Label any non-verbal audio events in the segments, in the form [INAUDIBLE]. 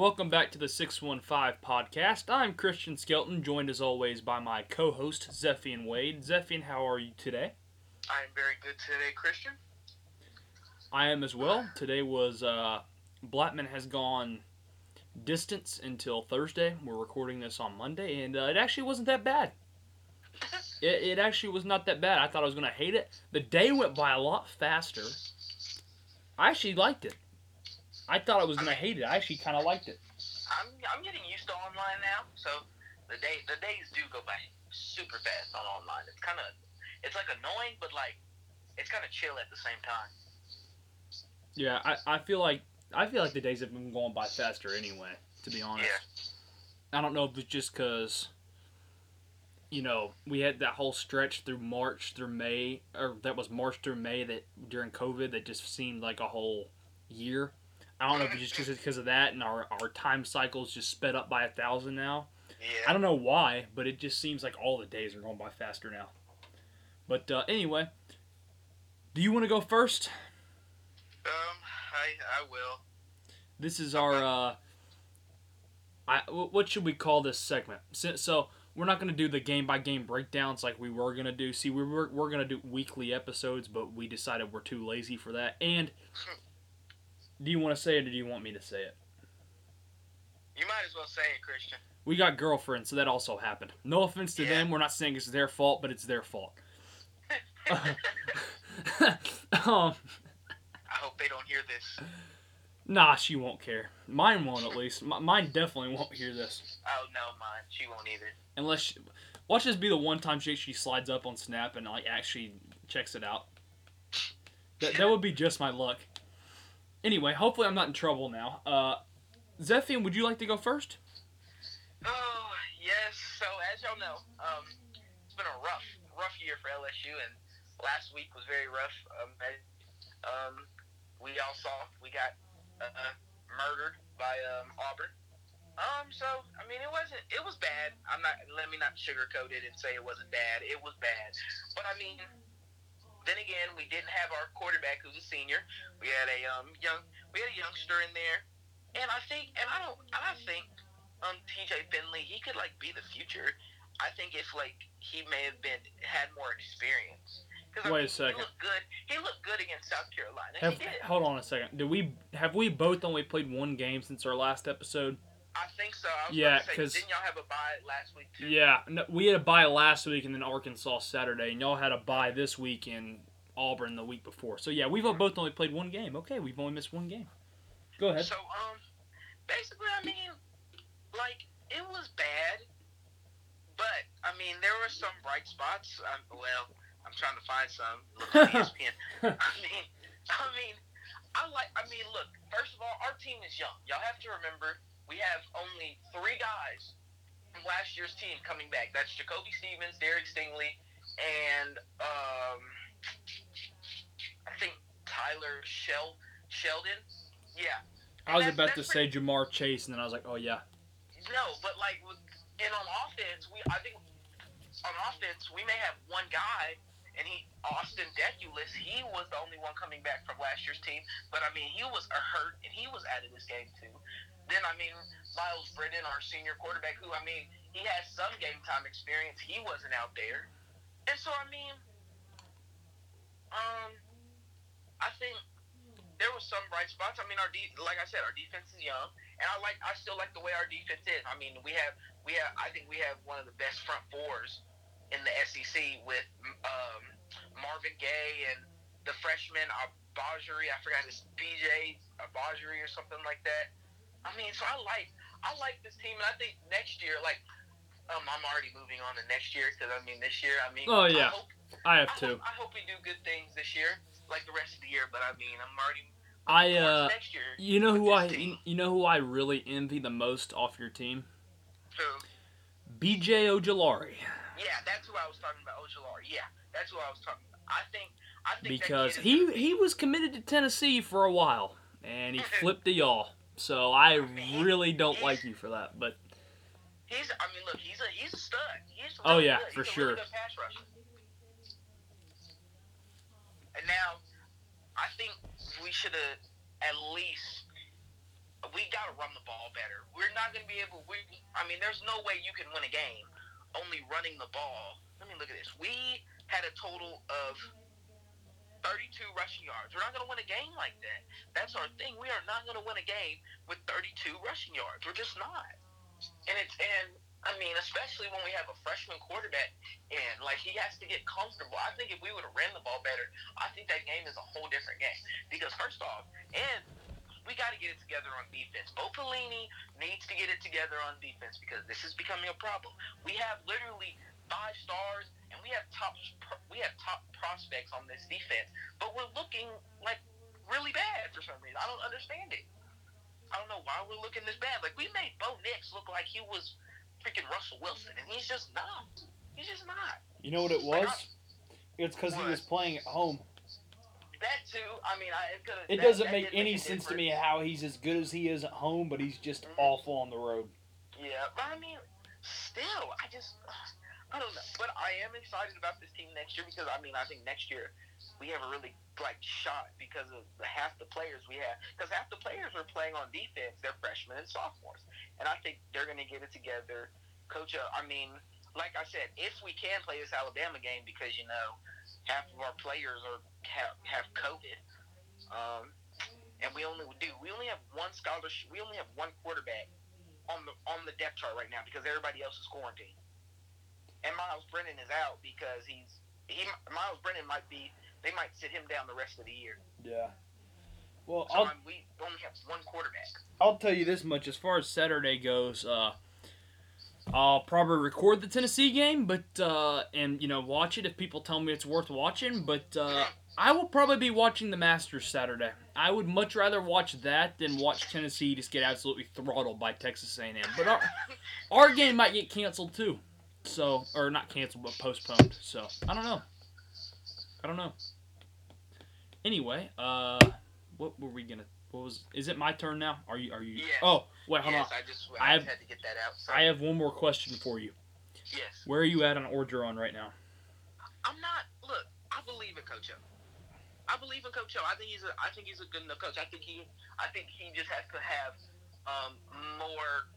Welcome back to the 615 podcast. I'm Christian Skelton, joined as always by my co host, Zephian Wade. Zephian, how are you today? I am very good today, Christian. I am as well. Today was, uh, Blackman has gone distance until Thursday. We're recording this on Monday, and uh, it actually wasn't that bad. [LAUGHS] It, it actually was not that bad. I thought I was going to hate it. The day went by a lot faster. I actually liked it. I thought I was to hate it. I actually kind of liked it. I'm I'm getting used to online now, so the day the days do go by super fast on online. It's kind of it's like annoying, but like it's kind of chill at the same time. Yeah, I, I feel like I feel like the days have been going by faster anyway. To be honest, Yeah. I don't know if it's just because you know we had that whole stretch through March through May, or that was March through May that during COVID that just seemed like a whole year. I don't know if it's just because of that and our, our time cycles just sped up by a thousand now. Yeah. I don't know why, but it just seems like all the days are going by faster now. But uh, anyway, do you want to go first? Um, I I will. This is our. Uh, I what should we call this segment? So, so we're not gonna do the game by game breakdowns like we were gonna do. See, we were we're gonna do weekly episodes, but we decided we're too lazy for that. And [LAUGHS] do you want to say it or do you want me to say it? You might as well say it, Christian. We got girlfriends, so that also happened. No offense to Yeah. them. We're not saying it's their fault, but it's their fault. [LAUGHS] [LAUGHS] um, I hope they don't hear this. nah, she won't care. Mine won't, at least. M- mine definitely won't hear this. Oh no, mine. She won't either. Unless, she, watch this be the one time she actually slides up on Snap and like actually checks it out. That, that would be just my luck. Anyway, hopefully I'm not in trouble now. Uh, Zephian, would you like to go first? Oh yes. So as y'all know, um, it's been a rough, rough year for LSU, and last week was very rough. Um, um, we all saw we got uh, murdered by um, Auburn. Um, so I mean, it wasn't. It was bad. I'm not. Let me not sugarcoat it and say it wasn't bad. It was bad. But I mean, then again, we didn't have our quarterback who's a senior. We had a um young. We had a youngster in there, and I think, and I don't. And I think um TJ Finley, he could like be the future. I think if like he may have been had more experience. 'Cause, I Wait a second. He looked good. He looked good against South Carolina. Have, hold on a second. Did we have we both only played one game since our last episode? I think so. I was Yeah, because didn't y'all have a bye last week too? Yeah, no, we had a bye last week and then Arkansas Saturday, and y'all had a bye this week in Auburn the week before. So yeah, we've both only played one game. Okay, we've only missed one game. Go ahead. So um, basically, I mean, like it was bad, but I mean there were some bright spots. Um, well, I'm trying to find some. Look at [LAUGHS] E ESPN. I mean, I mean, I like. I mean, look. First of all, our team is young. Y'all have to remember we have only three guys from last year's team coming back. That's Jacoby Stevens, Derek Stingley, and um, I think Tyler Shel Shelvin. Yeah. I was about to say Ja'Marr Chase, and then I was like, oh yeah. no, but like, and on offense, we I think on offense we may have one guy, and he Austin Deculus. He was the only one coming back from last year's team, but I mean he was a hurt and he was out of this game too. Then I mean Myles Brennan, our senior quarterback, who I mean he has some game time experience. He wasn't out there, and so I mean, um, I think there was some bright spots. I mean, our de- like I said, our defense is young, and I like I still like the way our defense is. I mean, we have we have I think we have one of the best front fours in the SEC with um, Marvin Gaye and the freshman Abajiri. I forgot his BJ Abajiri or something like that. I mean, so I like I like this team, and I think next year, like. Um, I'm already moving on to next year because I mean this year. I mean, Oh, yeah. I hope, I have I two. hope, I hope we do good things this year, like the rest of the year. But I mean, I'm already I uh, next year. you know who I team. you know who I really envy the most off your team? Who? B.J. Ojulari, Yeah, that's who I was talking about. Ojulari. Yeah, that's who I was talking about. I think. I think because he he was committed to Tennessee for a while, and he [LAUGHS] flipped to y'all. So I really don't like you for that, but He's. I mean, look, he's a he's a stud. He's Oh, really yeah, good. for he's sure. A really good pass rusher. And now, I think we should have at least we got to run the ball better. We're not going to be able. We, I mean, there's no way you can win a game only running the ball. Let me look at this. We had a total of 32 rushing yards. We're not going to win a game like that. That's our thing. We are not going to win a game with 32 rushing yards. We're just not. And it's and I mean, especially when we have a freshman quarterback and like he has to get comfortable. I think if we would have ran the ball better, I think that game is a whole different game. Because first off, and we got to get it together on defense. Bo Pelini needs to get it together on defense because this is becoming a problem. We have literally five stars and we have top we have top prospects on this defense, but we're looking like really bad for some reason. I don't understand it. I don't know why we're looking this bad. Like we made Bo Nix look like he was freaking Russell Wilson, and he's just not. He's just not. You know what it was? it's because he was playing at home. That too. I mean, I, it, it doesn't that make any make sense to me how he's as good as he is at home, but he's just mm-hmm. awful on the road. Yeah, but I mean, still, I just, I don't know. But I am excited about this team next year because I mean, I think next year we have a really like shot because of the half the players we have. Because half the players are playing on defense; they're freshmen and sophomores, and I think they're going to get it together. Coach, uh, I mean, like I said, if we can play this Alabama game, because you know half of our players are have, have COVID, um, and we only do we only have one scholarship, we only have one quarterback on the on the depth chart right now because everybody else is quarantined, and Myles Brennan is out because he's he Myles Brennan might be they might sit him down the rest of the year. Yeah. Well, so, um, we only have one quarterback. I'll tell you this much: as far as Saturday goes, uh, I'll probably record the Tennessee game, but uh, and you know watch it if people tell me it's worth watching. But uh, I will probably be watching the Masters Saturday. I would much rather watch that than watch Tennessee just get absolutely throttled by Texas A&M. But our, our game might get canceled too, so or not canceled but postponed. So I don't know. I don't know. Anyway, uh, what were we gonna? What was? Is it my turn now? Are you? Are you? Yeah. Oh, wait, hold yes, on. I just I, I have, had to get that out. I have one more question for you. Yes. Where are you at on Orgeron right now? I'm not. Look, I believe in Coach O. I believe in Coach O. I think he's a. I think he's a good enough coach. I think he. I think he just has to have um, more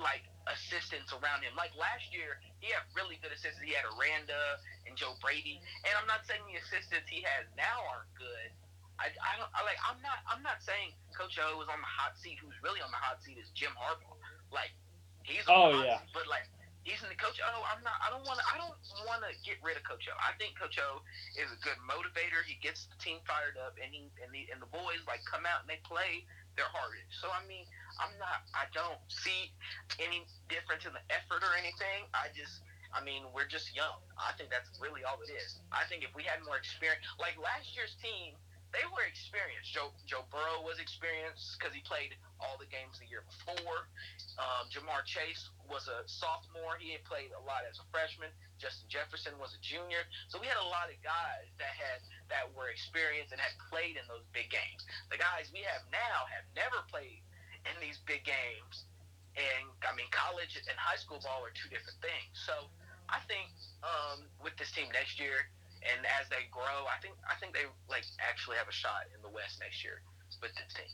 like assistants around him. Like last year, he had really good assistants. He had Aranda and Joe Brady, and I'm not saying the assistants he has now aren't good. I, I don't I like I'm not I'm not saying Coach O is on the hot seat. Who's really on the hot seat is Jim Harbaugh. Like he's on oh, the hot yeah. seat, but like he's in the Coach O. I'm not. I don't want to. I don't want to get rid of Coach O. I think Coach O is a good motivator. He gets the team fired up, and he and the and the boys like come out and they play their hardest. So I mean, I'm not. I don't see any difference in the effort or anything. I just. I mean, we're just young. I think that's really all it is. I think if we had more experience, like last year's team, they were experienced. Joe Joe Burrow was experienced because he played all the games the year before. Um, Ja'Marr Chase was a sophomore. He had played a lot as a freshman. Justin Jefferson was a junior. So we had a lot of guys that had that were experienced and had played in those big games. The guys we have now have never played in these big games. And I mean, college and high school ball are two different things. So I think um, with this team next year, and as they grow, I think I think they like actually have a shot in the West next year with this team.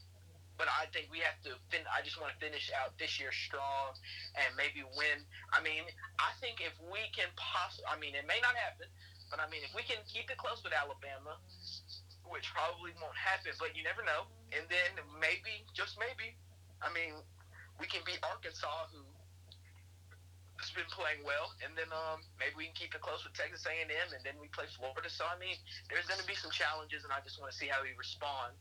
But I think we have to. Fin- I just want to finish out this year strong and maybe win. I mean, I think if we can possibly, I mean, it may not happen, but I mean, if we can keep it close with Alabama, which probably won't happen, but you never know. And then maybe, just maybe, I mean, we can beat Arkansas, who has been playing well, and then um, maybe we can keep it close with Texas A&M, and then we play Florida. So I mean, there's going to be some challenges, and I just want to see how we respond,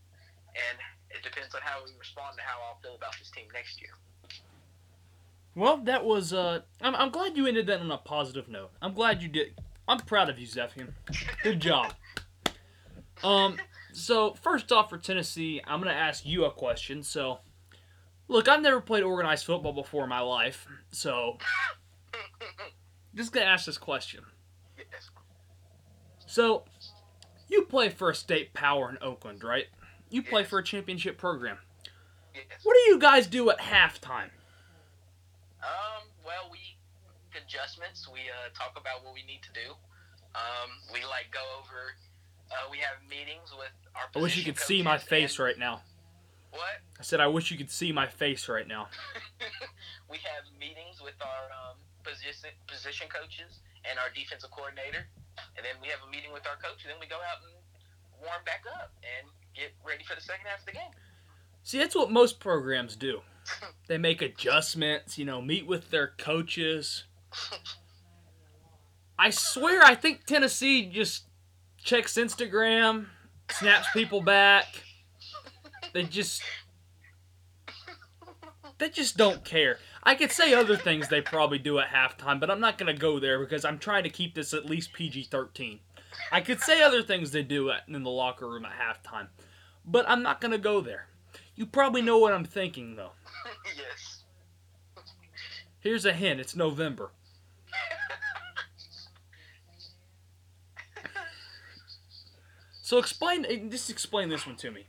and it depends on how we respond to how I'll feel about this team next year. Well, that was. Uh, I'm, I'm glad you ended that on a positive note. I'm glad you did. I'm proud of you, Zephian. Good job. [LAUGHS] Um. So first off, for Tennessee, I'm gonna ask you a question. So Look, I've never played organized football before in my life, so just gonna ask this question. Yes. So, you play for a state power in Oakland, right? You play for a championship program. Yes. What do you guys do at halftime? Um. Well, we adjustments. We uh, talk about what we need to do. Um, we like go over. Uh, we have meetings with our. I wish you could see my face and, right now. What? I said I wish you could see my face right now. [LAUGHS] we have meetings with our um, position position coaches and our defensive coordinator, and then we have a meeting with our coach, and then we go out and warm back up and get ready for the second half of the game. See, that's what most programs do. [LAUGHS] They make adjustments, you know, meet with their coaches. I swear, I think Tennessee just checks Instagram, snaps people back. They just they just don't care. I could say other things they probably do at halftime, but I'm not gonna go there because I'm trying to keep this at least PG-13. I could say other things they do at, in the locker room at halftime, but I'm not gonna go there. You probably know what I'm thinking though. yes. Here's a hint: it's November. [LAUGHS] So explain, eh, just explain this one to me.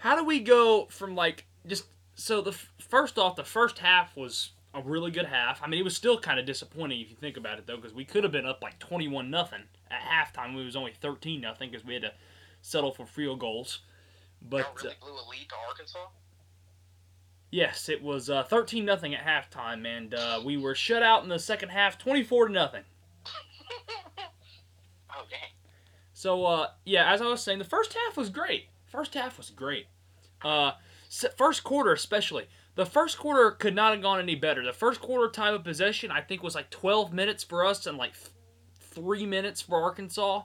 How do we go from like just so the first off, the first half was a really good half. I mean, it was still kind of disappointing if you think about it though, because we could have been up like twenty-one nothing at halftime. We was only thirteen nothing because we had to settle for field goals. But Y'all uh, really blew a lead to Arkansas. yes, it was uh, thirteen nothing at halftime, and uh, we were shut out in the second half, twenty-four to nothing. [LAUGHS] oh dang. So uh, yeah, as I was saying, the first half was great. First half was great. Uh, first quarter especially. The first quarter could not have gone any better. The first quarter time of possession I think was like 12 minutes for us and like th- three minutes for Arkansas.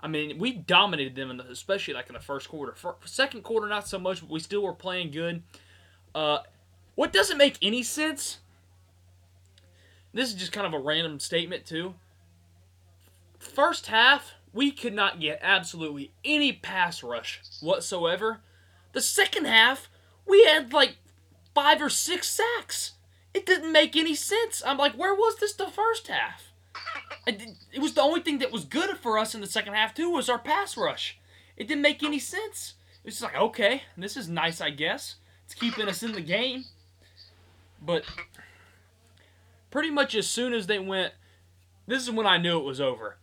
I mean, we dominated them, the, especially like in the first quarter. For, second quarter, not so much, but we still were playing good. Uh, what doesn't make any sense? This is just kind of a random statement too. First half, we could not get absolutely any pass rush whatsoever. The second half, we had like five or six sacks. It didn't make any sense. I'm like, where was this the first half? It was the only thing that was good for us in the second half too was our pass rush. It didn't make any sense. It's just like, okay, this is nice, I guess. It's keeping us in the game. But pretty much as soon as they went, this is when I knew it was over.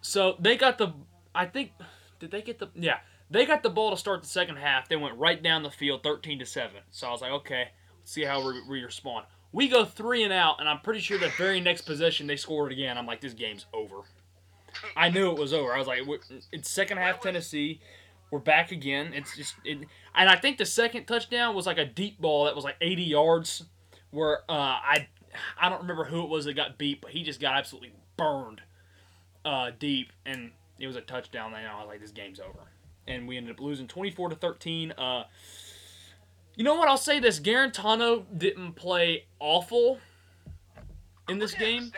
So they got the, I think, did they get the? Yeah, they got the ball to start the second half. They went right down the field, thirteen to seven. So I was like, okay, let's see how we, we respond. We go three and out, and I'm pretty sure the very next possession they scored again. I'm like, this game's over. I knew it was over. I was like, it's second half Tennessee. We're back again. It's just, it, and I think the second touchdown was like a deep ball that was like 80 yards, where uh, I, I don't remember who it was that got beat, but he just got absolutely burned uh, deep, and it was a touchdown. And I was like, this game's over, and we ended up losing 24 to 13. Uh, you know what? I'll say this: Guarantano didn't play awful in this game.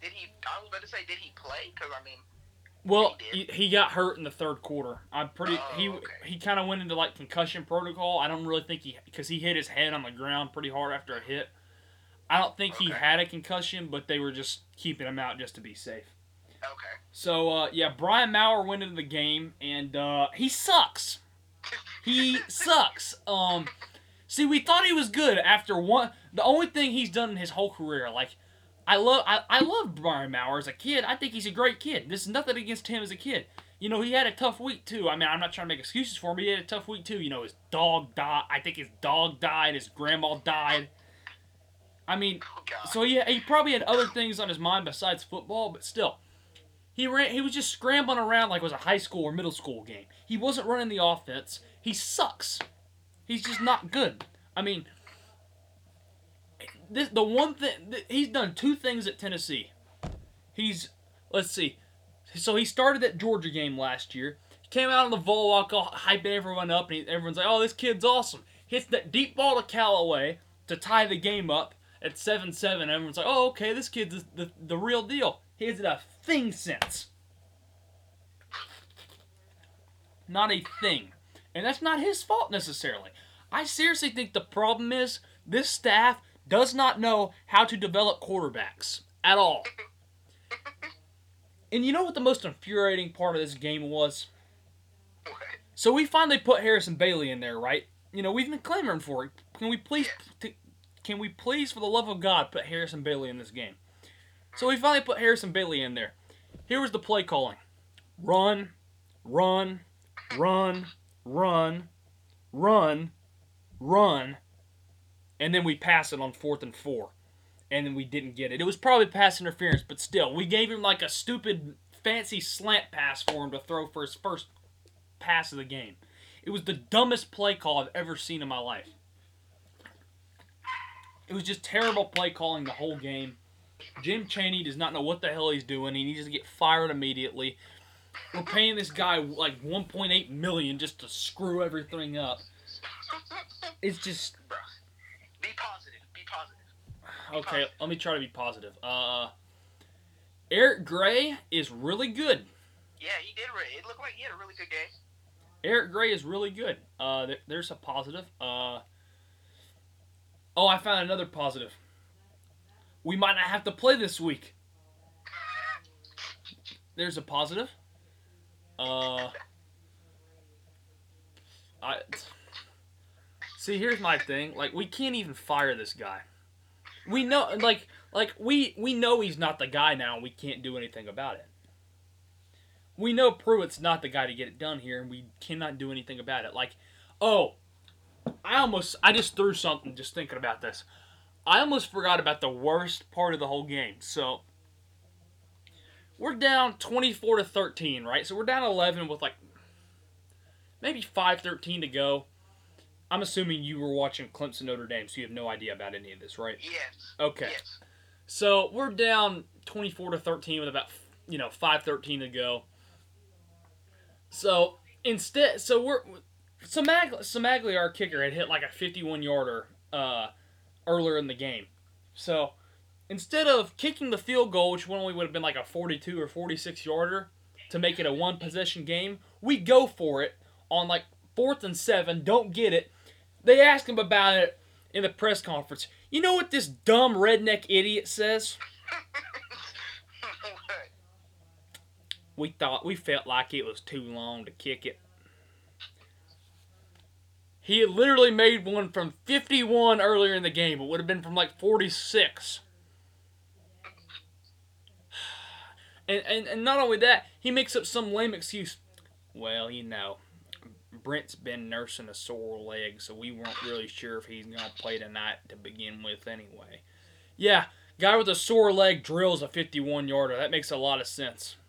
Did he? I was about to say, did he play? Because I mean, Well, He he, he got hurt in the third quarter. I'm pretty. Oh, he okay. he kind of went into like concussion protocol. I don't really think he because he hit his head on the ground pretty hard after a hit. I don't think he had a concussion, but they were just keeping him out just to be safe. Okay. So uh, yeah, Brian Maurer went into the game and uh, he sucks. He [LAUGHS] sucks. Um, see, we thought he was good after one. The only thing he's done in his whole career, like, I love, I, I loved Brian Maurer as a kid. I think he's a great kid. This is nothing against him as a kid. You know, he had a tough week too. I mean, I'm not trying to make excuses for him. But he had a tough week too. You know, his dog died. I think his dog died. His grandma died. I mean, Oh so he, he probably had other things on his mind besides football, but still, he ran. He was just scrambling around like it was a high school or middle school game. He wasn't running the offense. He sucks. He's just not good. I mean, this the one thing th- he's done two things at Tennessee. He's let's see. So he started that Georgia game last year. Came out on the vol walk, hyping everyone up, and he, everyone's like, "Oh, this kid's awesome." Hits that deep ball to Callaway to tie the game up at seven seven. Everyone's like, "Oh, okay, this kid's the, the, the real deal." He hasn't a thing since. Not a thing. And that's not his fault necessarily. I seriously think the problem is this staff does not know how to develop quarterbacks at all. And you know what the most infuriating part of this game was? So we finally put Harrison Bailey in there, right? You know, we've been clamoring for it. Can we please, can we please, for the love of God, put Harrison Bailey in this game? So we finally put Harrison Bailey in there. Here was the play calling: run, run, run, run, run, run, and then we pass it on fourth and four, and then we didn't get it. It was probably pass interference, but still, we gave him like a stupid fancy slant pass for him to throw for his first pass of the game. It was the dumbest play call I've ever seen in my life. It was just terrible play calling the whole game. Jim Chaney does not know what the hell he's doing. He needs to get fired immediately. We're paying this guy like 1.8 million just to screw everything up. It's just Bruh. Be positive. Be positive. okay. Let me try to be positive. Uh, Eric Gray is really good. Yeah, he did. Re- it looked like he had a really good game. Eric Gray is really good. Uh, there, there's a positive. Uh, oh, I found another positive. We might not have to play this week. There's a positive. Uh, I see. Here's my thing. Like, we can't even fire this guy. We know, like, like we we know he's not the guy now. and We can't do anything about it. We know Pruitt's not the guy to get it done here, and we cannot do anything about it. Like, oh, I almost I just threw something just thinking about this. I almost forgot about the worst part of the whole game. So we're down 24 to 13, right? So we're down 11 with like maybe 5:13 to go. I'm assuming you were watching Clemson Notre Dame, so you have no idea about any of this, right? Yes. Okay. Yes. So we're down 24 to 13 with about you know 5:13 to go. So instead, so we're Samag Cimaglia, our kicker, had hit like a 51 yarder uh, earlier in the game. So instead of kicking the field goal, which only would have been like a 42 or 46 yarder to make it a one possession game, we go for it on like fourth and seven. Don't get it. They ask him about it in the press conference. You know what this dumb redneck idiot says? [LAUGHS] We thought we felt like it was too long to kick it. He literally made one from 51 earlier in the game. It would have been from like 46. And, and, and not only that, he makes up some lame excuse. Well, you know, Brent's been nursing a sore leg, so we weren't really sure if he's going to play tonight to begin with anyway. Yeah, guy with a sore leg drills a 51 yarder. That makes a lot of sense. [SIGHS]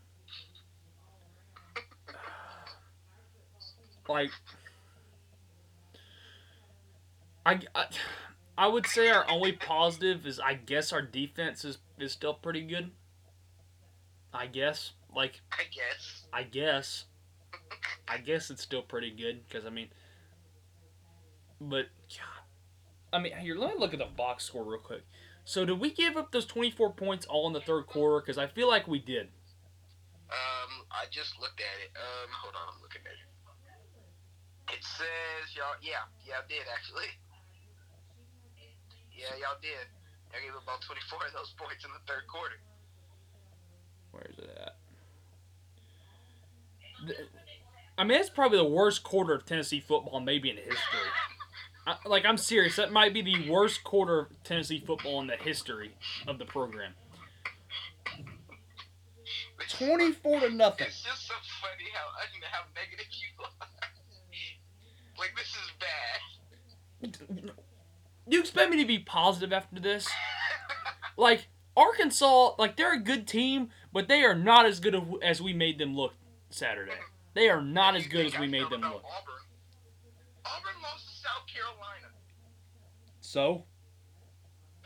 Like, I, I, I would say our only positive is I guess our defense is, is still pretty good. I guess. Like, I guess. I guess. I guess it's still pretty good because I mean, but God, I mean, here let me look at the box score real quick. So did we give up those twenty four points all in the third quarter? Because I feel like we did. Um, I just looked at it. Um, hold on, I'm looking at it. It says y'all. Yeah, y'all did actually. [LAUGHS] Yeah, y'all did. Y'all gave about 24 of those points in the third quarter. Where is it at? I mean, that's probably the worst quarter of Tennessee football maybe in history. I, like, I'm serious. That might be the worst quarter of Tennessee football in the history of the program. Twenty-four to nothing. It's just so funny how how negative you are. [LAUGHS] like this is bad. You expect me to be positive after this? Like Arkansas, like they're a good team, but they are not as good as we made them look Saturday. They are not as good as we made them look. Auburn. Auburn lost to South Carolina. So,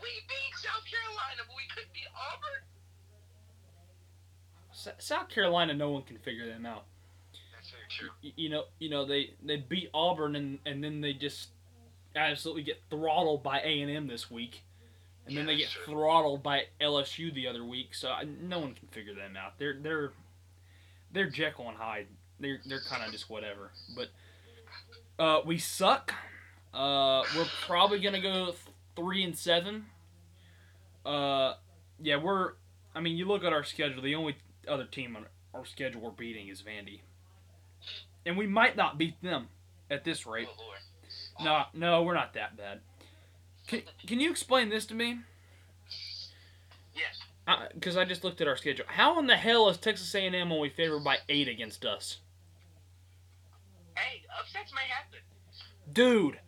We beat South Carolina, but we couldn't beat Auburn. S- South Carolina, no one can figure them out. That's very true. Y- You know, you know they they beat Auburn and and then they just absolutely get throttled by A and M this week, and then they get throttled by LSU the other week. So I, no one can figure them out. They're they're they're Jekyll and Hyde. They're they're kind of just whatever. But uh, we suck. Uh, we're probably gonna go three and seven. Uh, yeah, we're. I mean, you look at our schedule. The only other team on our schedule we're beating is Vandy, and we might not beat them at this rate. Oh Lord. No, no, we're not that bad. Can, can you explain this to me? Yes. Because I just looked at our schedule. How in the hell is Texas A&M only favored by eight against us? hey, upsets may happen. Dude,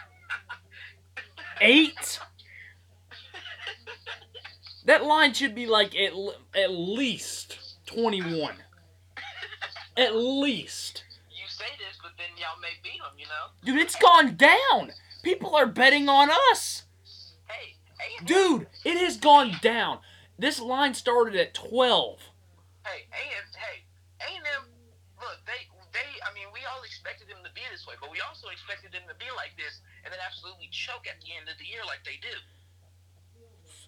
[LAUGHS] eight. That line should be like at l- at least twenty one. At least. you say this, but then y'all may beat them, you know? Dude, it's gone down. People are betting on us. Hey, A&M, Dude, it has gone down. This line started at 12. Hey, A&M, hey, A&M, look, they, they, I mean, we all expected them to be this way, but we also expected them to be like this and then absolutely choke at the end of the year like they do.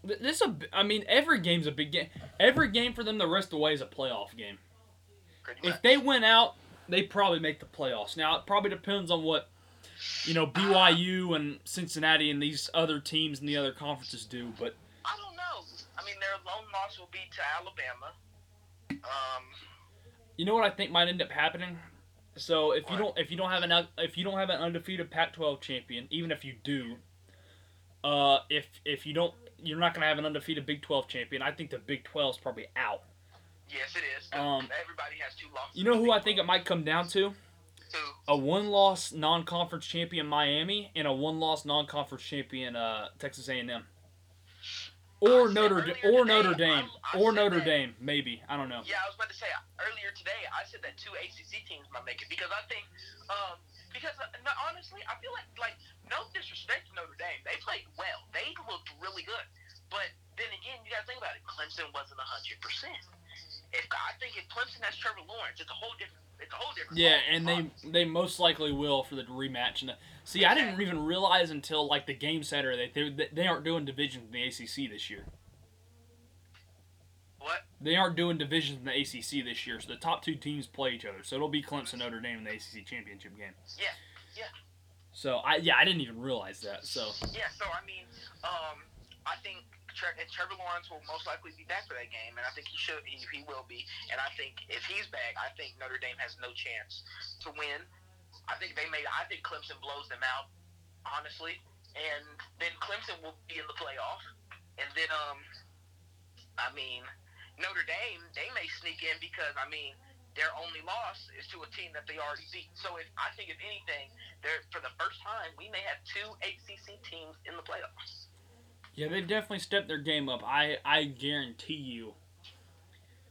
This a, I mean, every game's a big game. Every game for them the rest of the way is a playoff game. If they win out, they probably make the playoffs. Now, it probably depends on what, you know, BYU and Cincinnati and these other teams in the other conferences do, but I don't know. I mean, their lone loss will be to Alabama. Um, you know what I think might end up happening? So if you don't if you don't have an if you don't have an undefeated Pac-12 champion, even if you do, uh, if if you don't, you're not gonna have an undefeated Big 12 champion. I think the Big 12 is probably out. Yes, it is. Um, Everybody has two losses. You know who I think it might come down to? A one-loss non-conference champion Miami and a one-loss non-conference champion uh, Texas A&M. Or Notre earlier or today, Notre Dame I- I or Notre that- Dame maybe I don't know. Yeah, I was about to say earlier today. I said that two ACC teams might make it because I think, um, because uh, no, honestly, I feel like like no disrespect to Notre Dame, they played well. They looked really good, but then again, you got to think about it. Clemson wasn't hundred percent. If I think if Clemson has Trevor Lawrence, it's a whole different. It's a whole different. Yeah, and they they most likely will for the rematch. And the, see, I didn't even realize until like the game Saturday that they, they aren't doing divisions in the ACC this year. what? They aren't doing divisions in the ACC this year, so the top two teams play each other. So it'll be Clemson Notre Dame in the ACC championship game. Yeah, yeah. So I yeah I didn't even realize that. So Yeah, so I mean, um, I think Tre- and Trevor Lawrence will most likely be back for that game, and I think he should. He, he will be, and I think if he's back, I think Notre Dame has no chance to win. I think they may. I think Clemson blows them out, honestly, and then Clemson will be in the playoff, and then um, I mean, Notre Dame they may sneak in because I mean. Their only loss is to a team that they already beat. So if I think if anything, there for the first time we may have two ACC teams in the playoffs. Yeah, they definitely stepped their game up. I I guarantee you.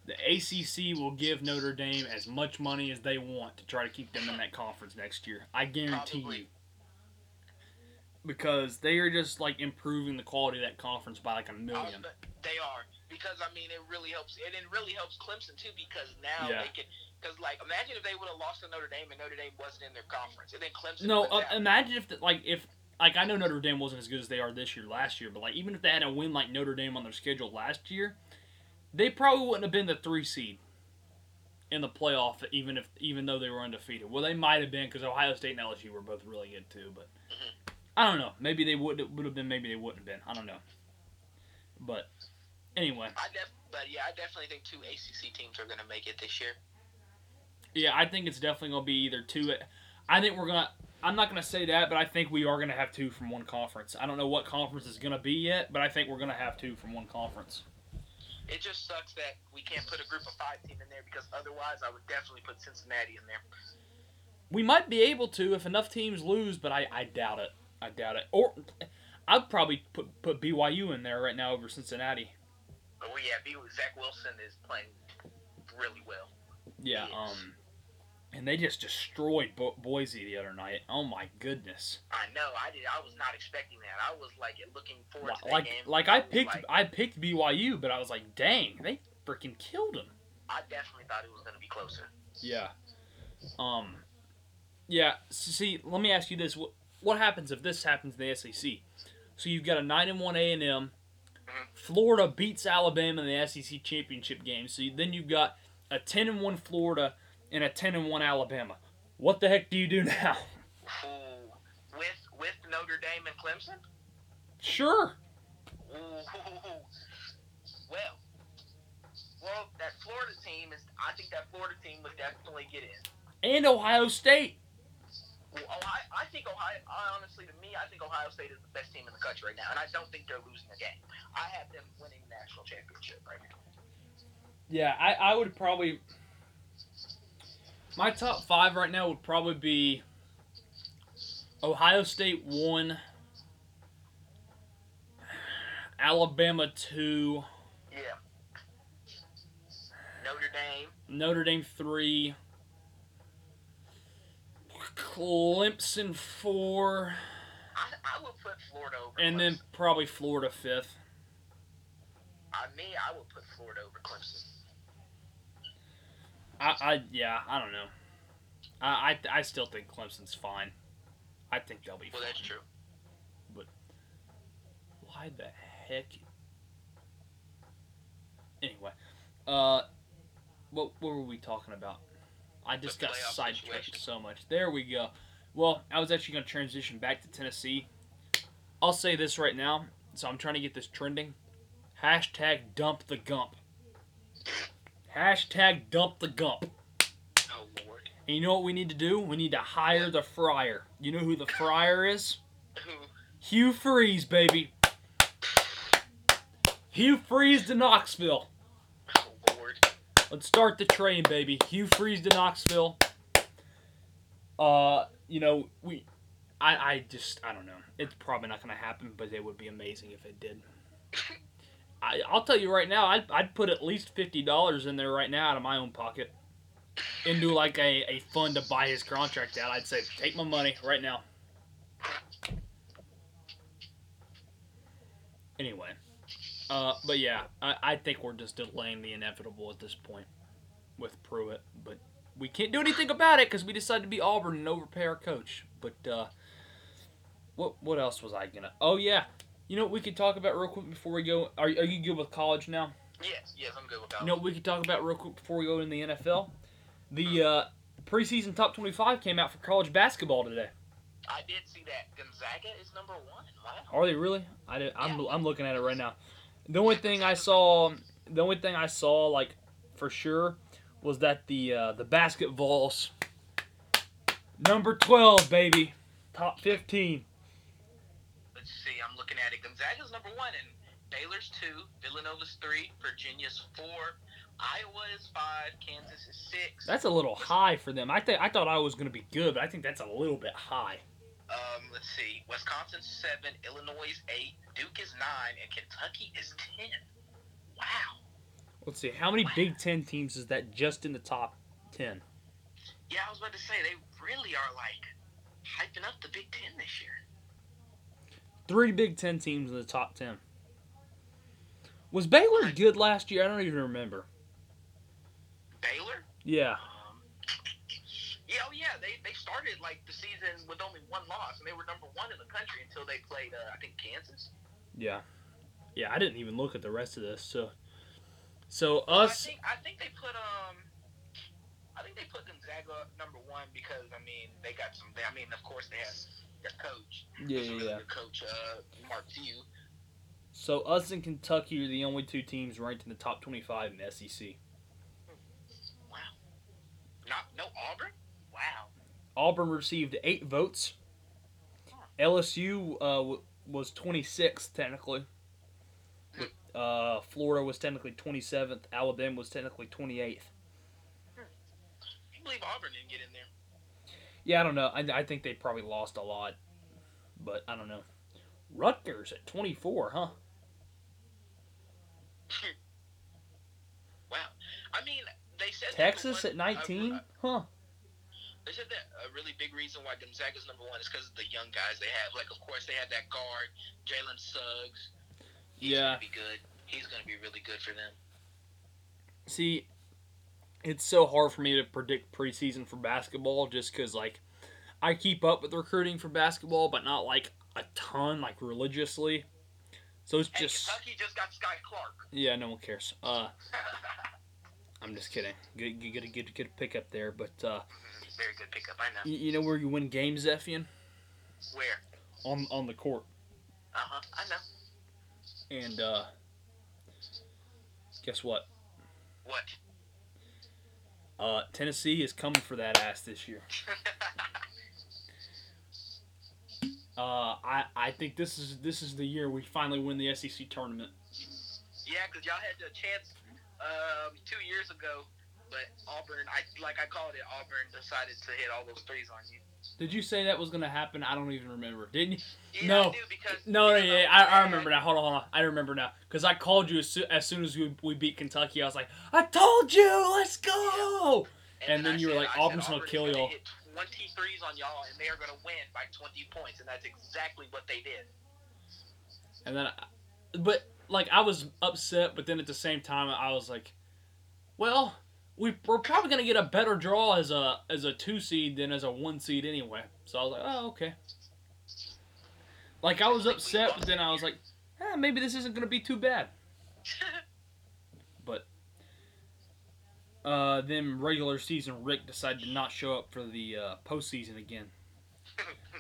The ACC will give Notre Dame as much money as they want to try to keep them in that conference next year. I guarantee Probably. you. Because they are just like improving the quality of that conference by like a million. Uh, They are because I mean it really helps, and it really helps Clemson too because now Yeah. they can. Because like imagine if they would have lost to Notre Dame and Notre Dame wasn't in their conference, and then Clemson. No, uh, imagine if the, like if like I know Notre Dame wasn't as good as they are this year, last year, but like even if they had a win like Notre Dame on their schedule last year, they probably wouldn't have been the three seed in the playoff, even if even though they were undefeated. Well, they might have been because Ohio State and LSU were both really good too, but Mhm. I don't know. Maybe they would would have been. Maybe they wouldn't have been. I don't know. But anyway, I def- but yeah, I definitely think two ACC teams are going to make it this year. yeah, I think it's definitely gonna be either two. I think we're gonna. I'm not gonna say that, but I think we are gonna have two from one conference. I don't know what conference is gonna be yet, but I think we're gonna have two from one conference. It just sucks that we can't put a group of five team in there because otherwise I would definitely put Cincinnati in there. We might be able to if enough teams lose, but I, I doubt it. I doubt it. Or I'd probably put put BYU in there right now over Cincinnati. Well, yeah, Zach Wilson is playing really well. Yeah. Um. And they just destroyed Bo- Boise the other night. Oh my goodness. I know. I did. I was not expecting that. I was like looking forward to that Like game. like I picked like- I picked BYU, but I was like, dang, they freaking killed them. I definitely thought it was going to be closer. Yeah. Um. Yeah. See, let me ask you this: what, what happens if this happens in the SEC? So you've got a nine and one A and M. Mhm. Florida beats Alabama in the SEC championship game. So you, then you've got a ten and one Florida and a ten and one Alabama. What the heck do you do now? [LAUGHS] Ooh, with with Notre Dame and Clemson. Sure. Ooh, well, well, that Florida team is. I think that Florida team would definitely get in. And Ohio State. Well, Ohio, I think Ohio. I honestly, to me, I think Ohio State is the best team in the country right now, and I don't think they're losing a game. I have them winning the national championship right now. Yeah, I, I would probably. My top five right now would probably be Ohio State one, Alabama two, Yeah. Notre Dame. Notre Dame three, Clemson four, I, I would put Florida over. and then probably Florida fifth. I me, I would put Florida over Clemson. I, I yeah, I don't know. I, I I still think Clemson's fine. I think they'll be Well, fine. that's true. But why the heck? Anyway, uh, what what were we talking about? I just got sidetracked so much. There we go. Well, I was actually going to transition back to Tennessee. I'll say this right now. So I'm trying to get this trending. Hashtag dump the gump. Hashtag dump the gump. Oh Lord. And you know what we need to do? We need to hire the fryer. You know who the fryer is? Who? Hugh Freeze, baby. Hugh Freeze to Knoxville. Oh Lord. Let's start the train, baby. Hugh Freeze to Knoxville. Uh, you know, we, I, I just, I don't know. It's probably not gonna happen, but it would be amazing if it did. [LAUGHS] I, I'll tell you right now, I'd, I'd put at least fifty dollars in there right now out of my own pocket, into like a, a fund to buy his contract out. I'd say, take my money right now. Anyway, uh, but yeah, I, I think we're just delaying the inevitable at this point with Pruitt, but we can't do anything about it because we decided to be Auburn and overpay our coach. But uh, what what else was I gonna? Oh yeah, you know what we could talk about real quick before we go? Are, are you good with college now? Yes, yes, I'm good with college. You know what we could talk about real quick before we go in the NFL? The hmm. uh, preseason top 25 came out for college basketball today. I did see that. Gonzaga is number one. Wow. Are they really? I did, I'm, yeah. I'm looking at it right now. The only thing I saw, the only thing I saw, like, for sure, was that the uh, the basketballs number 12, baby, top 15 looking at it. Gonzaga's number one, and Baylor's two. Villanova's three. Virginia's four. Iowa is five. Kansas is six. That's a little high for them. I think I thought I was gonna be good, but I think that's a little bit high. Um, let's see. Wisconsin's seven. Illinois is eight. Duke is nine, and Kentucky is ten. Wow. Let's see how many Big Ten teams is that just in the top ten. Yeah, I was about to say they really are like hyping up the Big Ten this year. Three Big Ten teams in the top ten. Was Baylor good last year? I don't even remember. Baylor. Yeah. Um, yeah, oh yeah, they they started like the season with only one loss, and they were number one in the country until they played, uh, I think, Kansas. Yeah. Yeah, I didn't even look at the rest of this. So, so Well, us. I think I think they put um. I think they put Gonzaga number one because I mean they got some. I mean, of course they have their coach. Yeah, yeah, really yeah. coach, uh, Mark Few. So us and Kentucky are the only two teams ranked in the top twenty-five in the SEC. Wow. Not no Auburn. Wow. Auburn received eight votes. LSU uh, w- was twenty-sixth technically. Uh, Florida was technically twenty-seventh. Alabama was technically twenty-eighth. I believe Auburn didn't get in there. Yeah, I don't know. I, I think they probably lost a lot, but I don't know. Rutgers at twenty-four, huh? Wow. I mean, they said that Texas at 19, uh, huh? They said that a really big reason why Gonzaga's number one is because of the young guys they have. Like, of course, they had that guard, Jalen Suggs. He's Yeah. gonna be good. He's gonna be really good for them. See, it's so hard for me to predict preseason for basketball just because, like, I keep up with recruiting for basketball, but not like a ton, like religiously. So it's just, Kentucky just got Skyy Clark. yeah, no one cares. Uh, [LAUGHS] I'm just kidding. Good, good, good, good, good pickup there. But uh, Very good pickup. I know. you, you know where you win games, Effian? Where? On on the court. Uh huh. I know. And uh, guess what? What? Uh, Tennessee is coming for that ass this year. [LAUGHS] Uh, I I think this is this is the year we finally win the SEC tournament. yeah, because y'all had the chance um, two years ago but Auburn, I like I called it. Auburn decided to hit all those threes on you. Did you say that was gonna happen? I don't even remember. Didn't you? Yeah, No. I do because No, because yeah, I, I remember now. Hold on, hold on. I remember now. Because I called you as, as soon as we, we beat Kentucky. I was like, I told you, let's go. and then I you were like, said Auburn's gonna Auburn's kill y'all. Hit 20 threes on y'all, and they are gonna win by 20 points, and that's exactly what they did. And then, I, but like I was upset, but then at the same time I was like, well, we we're probably gonna get a better draw as a as a two seed than as a one seed anyway. So I was like, oh okay. Like I was upset, but then I was like, eh, maybe this isn't gonna be too bad. But uh, then regular season Rick decided to not show up for the uh, postseason again.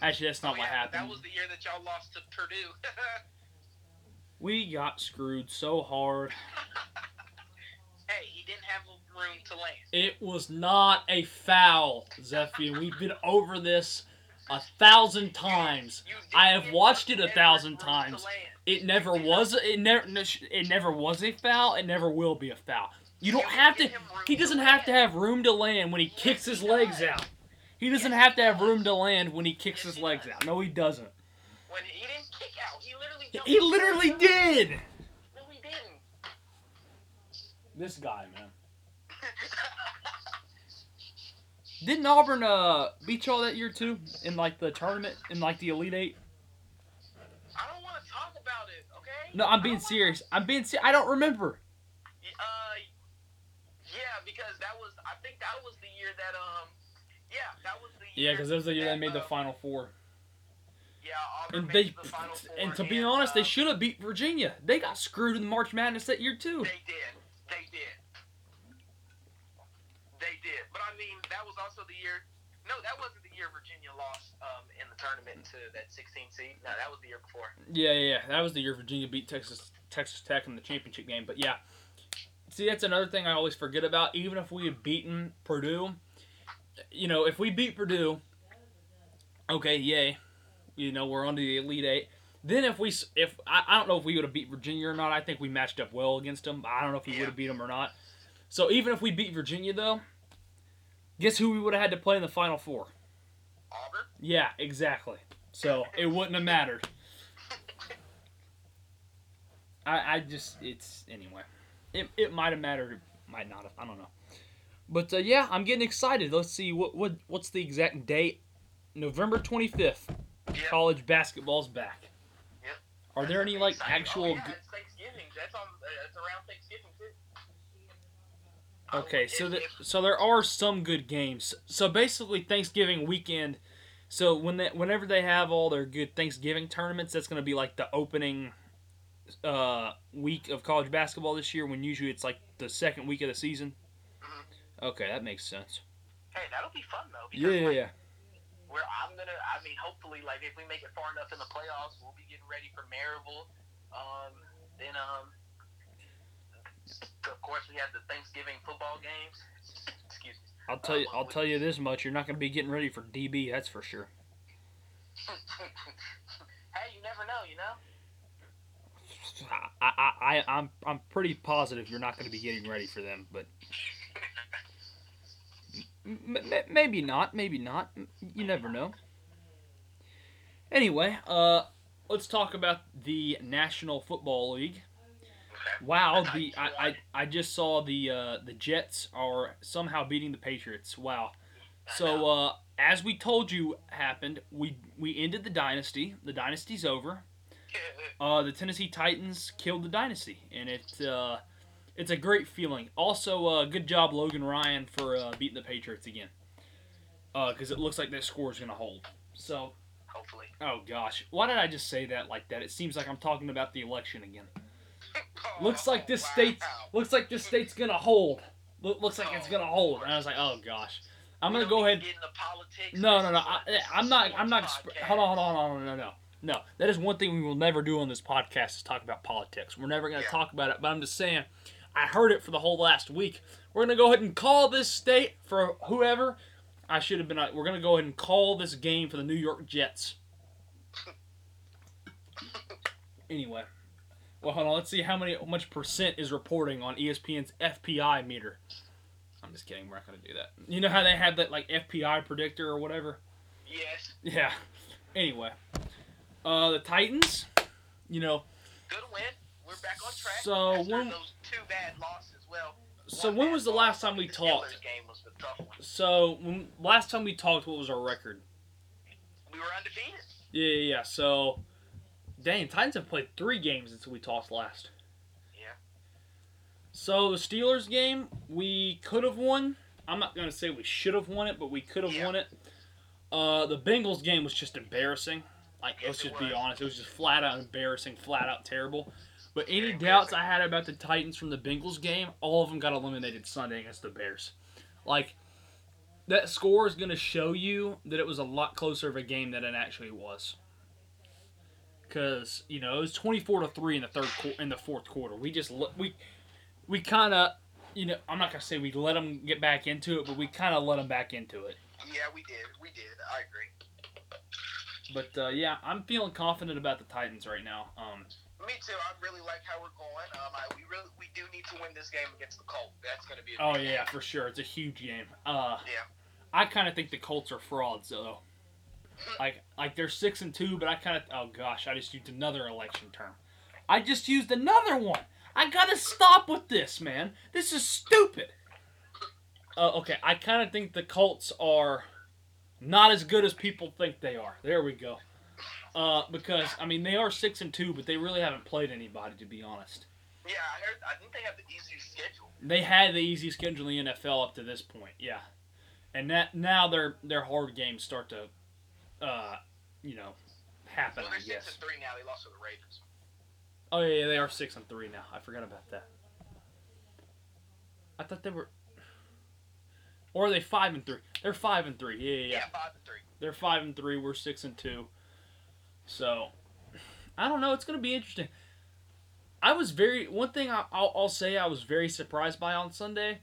Actually, that's not Oh, what yeah, happened. That was the year that y'all lost to Purdue. [LAUGHS] We got screwed so hard. [LAUGHS] hey, he didn't have room to land. It was not a foul, Zephian. We've been over this a thousand times. I have watched it a thousand times. It never was. It never. It never was a foul. It never will be a foul. You don't have to. He doesn't have to have room to land when he kicks his legs out. He doesn't have to have room to land when he kicks his legs out. No, he doesn't. When he didn't kick out, he literally. He literally did. No, he didn't. This guy, man. [LAUGHS] Didn't Auburn uh beat y'all that year too in like the tournament in like the Elite Eight? I don't want to talk about it. Okay. No, I I'm don't being wanna- serious. I'm being serious. I don't remember. Uh, yeah, because that was. I think that was the year that um. Yeah, that was the Yeah, because that was the year they that, made the um, Final Four. Yeah, Auburn And made they, the Final Four, and to be honest, uh, they should have beat Virginia. They got screwed in the March Madness that year too. They did. They did. They did. But I mean, that was also the year. No, that wasn't the year Virginia lost um, in the tournament to that 16 seed. No, that was the year before. Yeah, yeah, yeah. That was the year Virginia beat Texas Texas Tech in the championship game. But yeah, see, that's another thing I always forget about. Even if we had beaten Purdue, you know, if we beat Purdue, okay, yay, you know, we're on to the Elite Eight. Then if we, if I, I don't know if we would have beat Virginia or not. I think we matched up well against them. I don't know if we Yeah. would have beat them or not. So even if we beat Virginia though, guess who we would have had to play in the Final Four? Auburn. Yeah, exactly. So it wouldn't have mattered. I, I just it's anyway. It, it might have mattered, it might not have. I don't know. But uh, yeah, I'm getting excited. Let's see what what what's the exact date? November 25th. Yeah. College basketball's back. Are there any like actual? Oh, yeah, it's Thanksgiving. That's on. Uh, that's around Thanksgiving too. Okay, so the, so there are some good games. So basically, Thanksgiving weekend. So when they, whenever they have all their good Thanksgiving tournaments, that's going to be like the opening uh, week of college basketball this year. When usually it's like the second week of the season. Mhm. Okay, that makes sense. hey, that'll be fun though. Yeah, yeah, yeah. Where I'm gonna, I mean, hopefully, like if we make it far enough in the playoffs, we'll be getting ready for Maryville. Um, then, um, of course, we have the Thanksgiving football games. Excuse me. I'll tell you. Uh, I'll tell you this much: you're not going to be getting ready for DB. That's for sure. [LAUGHS] hey, you never know, you know. I, I, I, I'm, I'm pretty positive you're not going to be getting ready for them, but M- maybe not. Maybe not. You never know. Anyway, uh, let's talk about the National Football League. Wow, the I, I, I just saw the uh, the Jets are somehow beating the Patriots. Wow. So uh, as we told you happened, we we ended the dynasty. The dynasty's over. Uh, the Tennessee Titans killed the dynasty, and it uh, it's a great feeling. Also, uh, good job Logan Ryan for uh, beating the Patriots again, because it looks like that score is gonna hold. So, Hopefully. oh gosh, why did I just say that like that? It seems like I'm talking about the election again. [LAUGHS] Looks like this Oh, state's looks like this state's gonna hold. Look, looks like it's gonna hold. And I was like, oh gosh, I'm We gonna go ahead. to Get into politics. No, no, no. I, I'm not. I'm not. Exp- hold on, hold on, hold on. No, no, no. That is one thing we will never do on this podcast is talk about politics. We're never going to Yeah. talk about it. But I'm just saying, I heard it for the whole last week. We're going to go ahead and call this state for whoever. I should have been. uh, We're going to go ahead and call this game for the New York Jets. [LAUGHS] Anyway, well, hold on. Let's see how many how much percent is reporting on ESPN's FPI meter. I'm just kidding. We're not gonna do that. You know how they have that like FPI predictor or whatever. Yes. Yeah. Anyway, uh, the Titans. You know, Good win. We're back on track. So After when- those two bad losses, well. so when was the last time we talked? Game was the tough one. So when last time we talked, what was our record? We were undefeated. Yeah, yeah, yeah. So, dang, Titans have played three games since we talked last. Yeah. So the Steelers game, we could have won. I'm not gonna say we should have won it, but we could have Yeah. won it. Uh, the Bengals game was just embarrassing. Like Yes, let's just be honest, it was just flat out embarrassing, flat out terrible. But any doubts. I had about the Titans from the Bengals game, all of them got eliminated Sunday against the Bears. Like that score is gonna show you that it was a lot closer of a game than it actually was. Cause you know it was twenty four to three in the third qu- in the fourth quarter. We just we we kind of you know I'm not gonna say we let them get back into it, but we kind of let them back into it. Yeah, we did. We did. I agree. But uh, yeah, I'm feeling confident about the Titans right now. Um, Me too. I really like how we're going. Um, I, we really we do need to win this game against the Colts. That's going to be. A oh yeah, game. for sure, it's a huge game. Uh, Yeah. I kind of think the Colts are frauds though. [LAUGHS] Like like they're six and two, but I kind of oh gosh, I just used another election term. I just used another one. I gotta stop with this, man. This is stupid. Uh, okay, I kind of think the Colts are not as good as people think they are. There we go. Uh, because I mean they are six and two, but they really haven't played anybody to be honest. Yeah, I heard. I think they have the easiest schedule. They had the easy schedule in the NFL up to this point, yeah. And that now their their hard games start to, uh, you know, happen. Well, I they're six guess. and three now. They lost to the Ravens. Oh yeah, yeah, they are six and three now. I forgot about that. I thought they were. Or are they five and three? They're five and three. Yeah, yeah, yeah. five and three. They're five and three. We're six and two. So, I don't know. It's gonna be interesting. I was very one thing I, I'll, I'll say I was very surprised by on Sunday.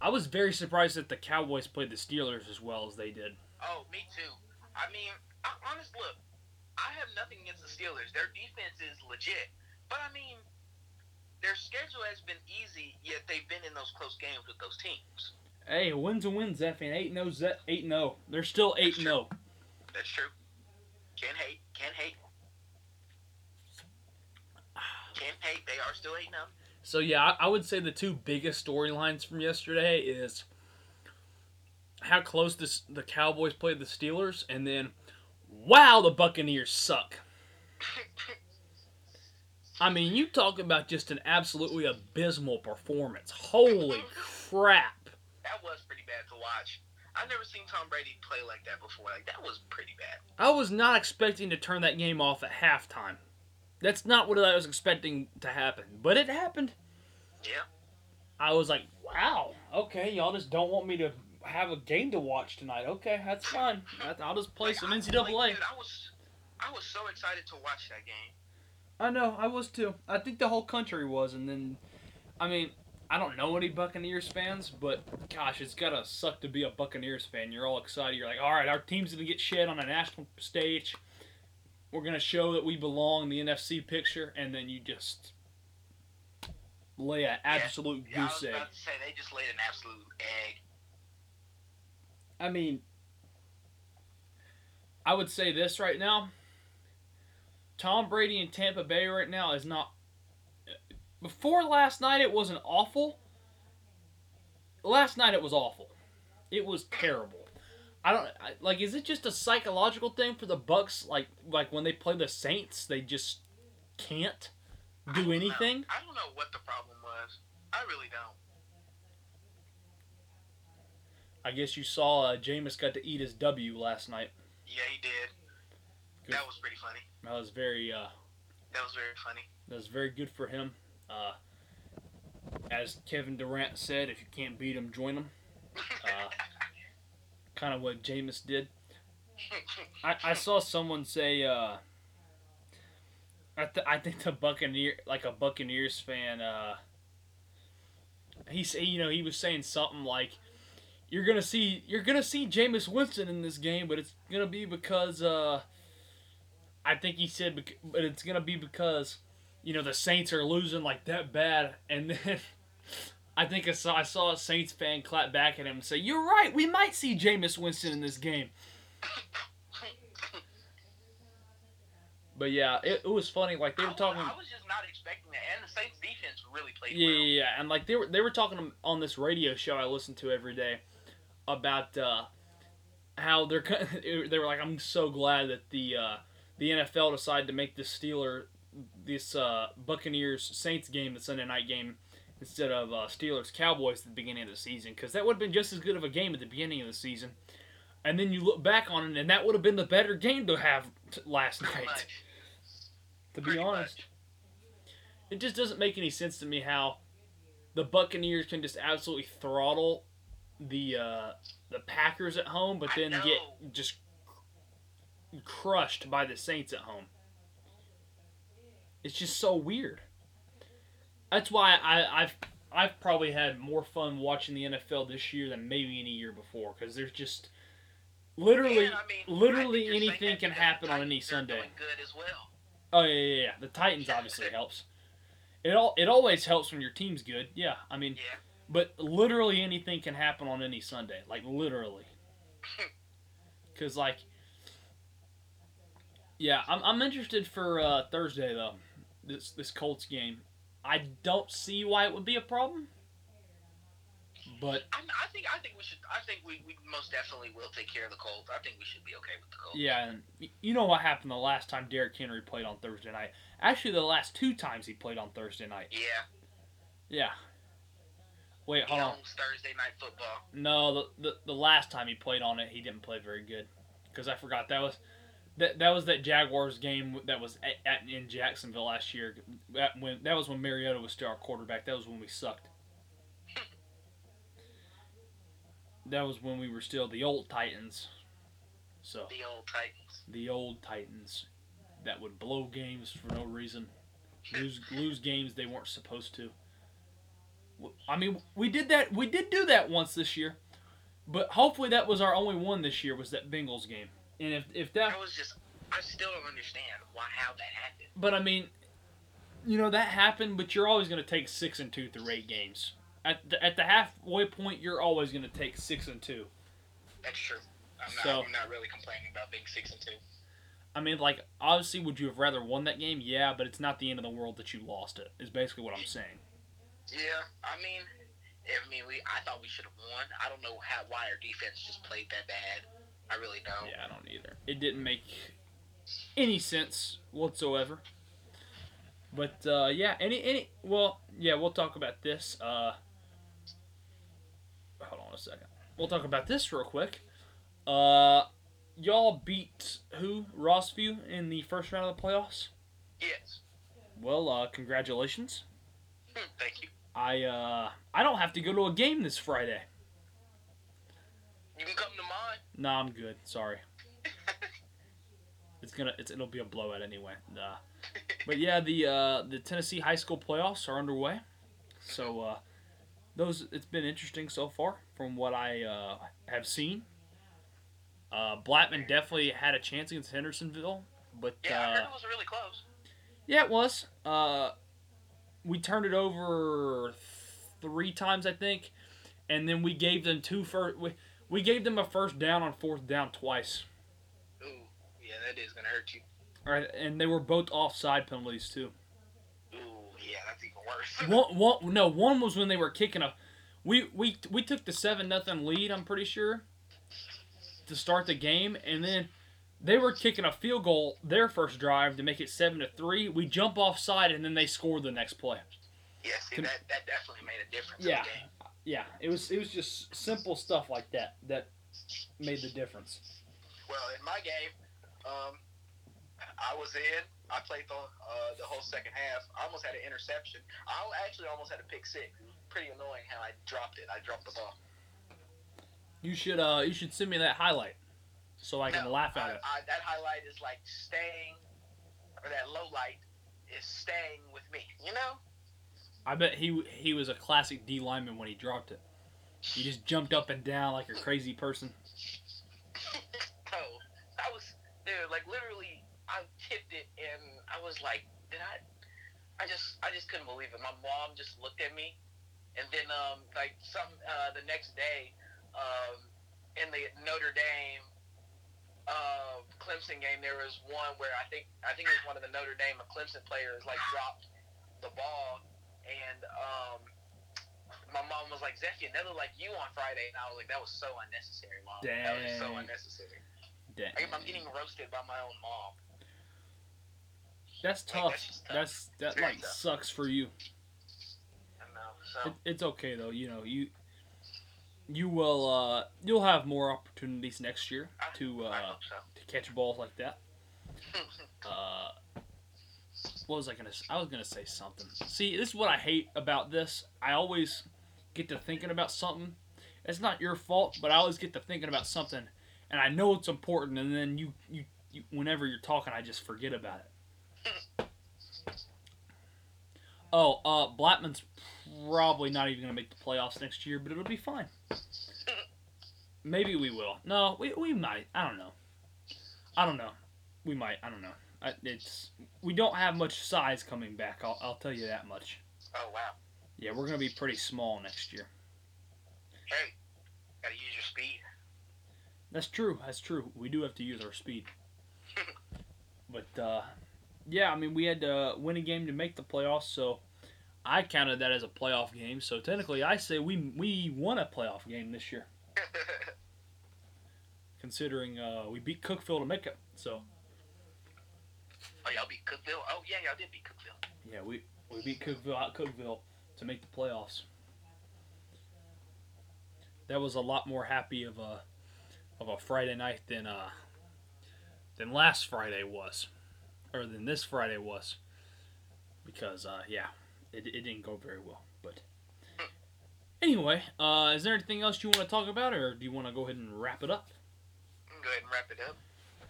I was very surprised that the Cowboys played the Steelers as well as they did. Oh, me too. I mean, I, honest look, I have nothing against the Steelers. Their defense is legit, but I mean, their schedule has been easy. Yet they've been in those close games with those teams. Hey, wins and wins, Zeph, and eight 0 eight and zero. They're still eight and zero. That's true. Can't hate. Can't hate. Can't hate. They are still eight now. So yeah, I, I would say the two biggest storylines from yesterday is how close this the Cowboys played the Steelers, and then wow, the Buccaneers suck. I mean, you talk about just an absolutely abysmal performance. Holy [LAUGHS] crap! that was pretty bad to watch. I've never seen Tom Brady play like that before. Like that was pretty bad. I was not expecting to turn that game off at halftime. That's not what I was expecting to happen, but it happened. Yeah. I was like, wow, okay, y'all just don't want me to have a game to watch tonight. Okay, that's fine. I'll just play Like, some NCAA. like, dude, I was, I was so excited to watch that game. I know, I was too. I think the whole country was, and then, I mean, I don't know any Buccaneers fans, but gosh, it's gotta suck to be a Buccaneers fan. You're all excited. You're like, all right, our team's gonna get shed on a national stage. We're gonna show that we belong in the NFC picture, and then you just lay an absolute Yeah, I was goose egg. about to say they just laid an absolute egg. I mean, I would say this right now. Tom Brady in Tampa Bay right now is not. Before last night, it wasn't awful. Last night, it was awful. It was terrible. I don't I, like. Is it just a psychological thing for the Bucs? Like, like when they play the Saints, they just can't do know. anything. I don't know what the problem was. I really don't. I guess you saw uh, Jameis got to eat his W last night. Yeah, he did. Good. That was pretty funny. That was very. Uh, That was very funny. That was very good for him. Uh, as Kevin Durant said, if you can't beat him, join him. Uh, kind of what Jameis did. I, I [LAUGHS] saw someone say, uh, I, th- I think the Buccaneer, like a Buccaneers fan, uh, he say, you know, he was saying something like, "You're gonna see, you're gonna see Jameis Winston in this game, but it's gonna be because, uh, I think he said, but it's gonna be because, you know, the Saints are losing like that bad, and [LAUGHS] then." I think I saw I saw a Saints fan clap back at him and say, "You're right. We might see Jameis Winston in this game." But yeah, it, it was funny. Like they were talking. I was just not expecting that, and the Saints defense really played Yeah, well. yeah, yeah, and like they were they were talking on this radio show I listen to every day about uh, how they're [LAUGHS] they were like I'm so glad that the uh, the NFL decided to make this Steeler this uh, Buccaneers Saints game the Sunday night game instead of uh, Steelers Cowboys at the beginning of the season because that would have been just as good of a game at the beginning of the season. And then you look back on it, and that would have been the better game to have t- last Pretty night. much. To be Pretty honest, much. it just doesn't make any sense to me how the Buccaneers can just absolutely throttle the uh, the Packers at home, but then get just crushed by the Saints at home. It's just so weird. That's why I, I've I've probably had more fun watching the NFL this year than maybe any year before because there's just literally And, I mean, literally think you're saying anything can happen on any Sunday. well. Oh yeah, yeah, yeah. The Titans obviously helps. It all it always helps when your team's good. Yeah, I mean, Yeah. but literally anything can happen on any Sunday. Like literally. [LAUGHS] Cause like, yeah, I'm I'm interested for uh, Thursday though. This this Colts game. I don't see why it would be a problem. But I, I think I think we should. I think we, we most definitely will take care of the Colts. I think we should be okay with the Colts. yeah, and you know what happened the last time Derrick Henry played on Thursday night. Actually, the last two times he played on Thursday night. Yeah. Yeah. Wait, hold on. Thursday night football. No, the, the the last time he played on it, he didn't play very good. Because I forgot that was that that was that Jaguars game that was at, at in Jacksonville last year. That when that was when Mariota was still our quarterback. That was when we sucked. That was when we were still the old Titans. So The old Titans. the old Titans that would blow games for no reason, lose lose games they weren't supposed to. I mean, we did that. We did do that once this year, but hopefully that was our only one this year. Was that Bengals game? And if if that, I was just. I still don't understand why how that happened. but I mean, you know that happened. But you're always going to take six and two through eight games. At the, at the halfway point, you're always going to take six and two. That's true. I'm not. So- I'm not really complaining about being six and two. I mean, like obviously, would you have rather won that game? Yeah, but it's not the end of the world that you lost it. Is basically what I'm saying. Yeah. I mean. I mean, we. I thought we should have won. I don't know how why our defense just played that bad. I really don't. Yeah, I don't either. It didn't make any sense whatsoever. But uh, yeah, any any well, yeah, we'll talk about this. Uh, hold on a second. We'll talk about this real quick. Uh, y'all beat who? Rossview in the first round of the playoffs. Yes. Well, uh, congratulations. Hmm, Thank you. I uh, I don't have to go to a game this Friday. You can come to mine. No, I'm good. Sorry. It's gonna it's it'll be a blowout anyway. Nah. But yeah, the uh, the Tennessee high school playoffs are underway. So uh, those it's been interesting so far from what I uh, have seen. Uh, Blackman definitely had a chance against Hendersonville, but Yeah, I uh, it was really close. yeah, it was. Uh, we turned it over three times, I think, and then we gave them two first. We, we gave them a first down on fourth down twice. Ooh, yeah, that is gonna hurt you. All right, and they were both offside penalties too. Ooh, yeah, that's even worse. [LAUGHS] One, one, no, one was when they were kicking a. We we we took the seven nothing lead. I'm pretty sure. To start the game, and then they were kicking a field goal their first drive to make it seven to three. We jump offside, and then they scored the next play. yeah, see, that that definitely made a difference. In the game. Yeah. In the game. Yeah, it was it was just simple stuff like that that made the difference. Well, in my game, um, I was in. I played the uh, the whole second half. I almost had an interception. I actually almost had a pick six. Pretty annoying how I dropped it. I dropped the ball. You should uh you should send me that highlight so I can No, laugh at I, it. I, that highlight is like staying, or that low light is staying with me. You know? I bet he he was a classic D lineman when he dropped it. He just jumped up and down like a crazy person. no, [LAUGHS] I was dude. Like literally, I tipped it, and I was like, did I? I just, I just couldn't believe it. My mom just looked at me, and then um, like some uh, the next day, um, in the Notre Dame uh, Clemson game, there was one where I think I think it was one of the Notre Dame or Clemson players like dropped the ball, and um, my mom was like, "Zephian, they look like you on Friday," and I was like, "That was so unnecessary, mom. That was so unnecessary. Dang. I- I'm getting roasted by my own mom." That's Like, tough. that's tough. That's that Very like sucks for you. I know. So It, it's okay though. You know you you will uh you'll have more opportunities next year to uh so. to catch balls like that. [LAUGHS] Uh, what was I gonna? I was gonna say something. See, this is what I hate about this. I always get to thinking about something. It's not your fault, but I always get to thinking about something, and I know it's important, and then you you, you whenever you're talking, I just forget about it. Oh, uh, Blackman's probably not even gonna make the playoffs next year, but it'll be fine. Maybe we will. No, we, we might. I don't know. I don't know. We might. I don't know. It's we don't have much size coming back. I'll, I'll tell you that much. oh wow. Yeah, we're gonna be pretty small next year. Hey, gotta use your speed. That's true. That's true. We do have to use our speed. [LAUGHS] But uh, yeah, I mean, we had to win a game to make the playoffs, so I counted that as a playoff game. So technically, I say we we won a playoff game this year, [LAUGHS] considering uh, we beat Cookeville to make it. So oh, y'all beat Cookeville. Oh yeah, y'all did beat Cookeville. yeah, we we beat Cookeville at Cookeville to make the playoffs. That was a lot more happy of a of a Friday night than uh than last Friday was, or than this Friday was, because uh yeah, it, it didn't go very well. But anyway, uh, is there anything else you want to talk about, or do you want to go ahead and wrap it up? Go ahead and wrap it up.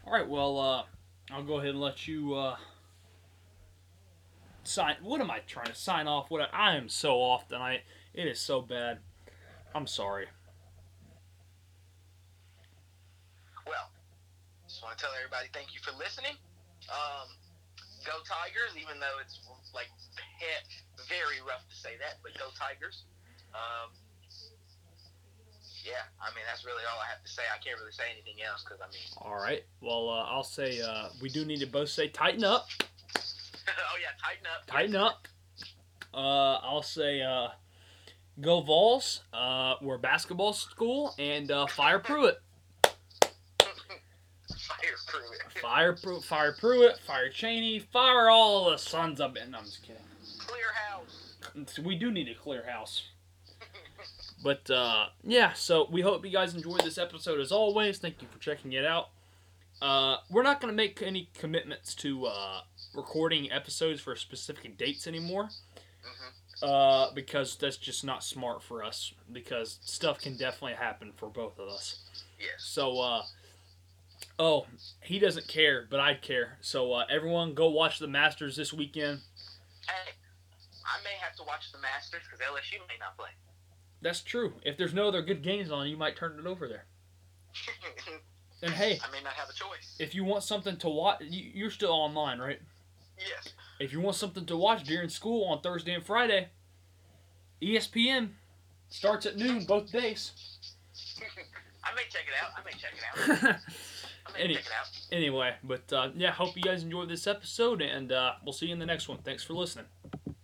All right, well, uh, I'll go ahead and let you uh, sign. What am I trying to sign off? What I, I am so off tonight. It is so bad. I'm sorry. Well, just want to tell everybody thank you for listening. Um, go Tigers, even though it's like very rough to say that, but go Tigers. Um, yeah, I mean that's really all I have to say. I can't really say anything else because I mean, All right. Well, uh, I'll say uh, we do need to both say tighten up. [LAUGHS] oh yeah, tighten up, Tighten up. Uh, I'll say uh, go Vols. Uh, we're basketball school and uh, fire Pruitt. [LAUGHS] Fire it. [LAUGHS] Fire Pruitt. Fire Pruitt. Fire Chaney. Fire all the sons of. No, I'm just kidding. Clear house. we do need a clear house. But uh, yeah, so we hope you guys enjoyed this episode as always. Thank you for checking it out. Uh, we're not going to make any commitments to uh, recording episodes for specific dates anymore hmm uh, because that's just not smart for us because stuff can definitely happen for both of us. Yes. So, uh, oh, he doesn't care, but I care. So, uh, everyone go watch the Masters this weekend. Hey, I may have to watch the Masters because LSU may not play. That's true. If there's no other good games on, you might turn it over there. [LAUGHS] And hey, I may not have a choice. if you want something to watch, you, you're still online, right? Yes. If you want something to watch during school on Thursday and Friday, ESPN starts at noon both days. [LAUGHS] I may check it out. I may check it out. [LAUGHS] I may Any- check it out. anyway, but uh, yeah, hope you guys enjoyed this episode, and uh, we'll see you in the next one. Thanks for listening.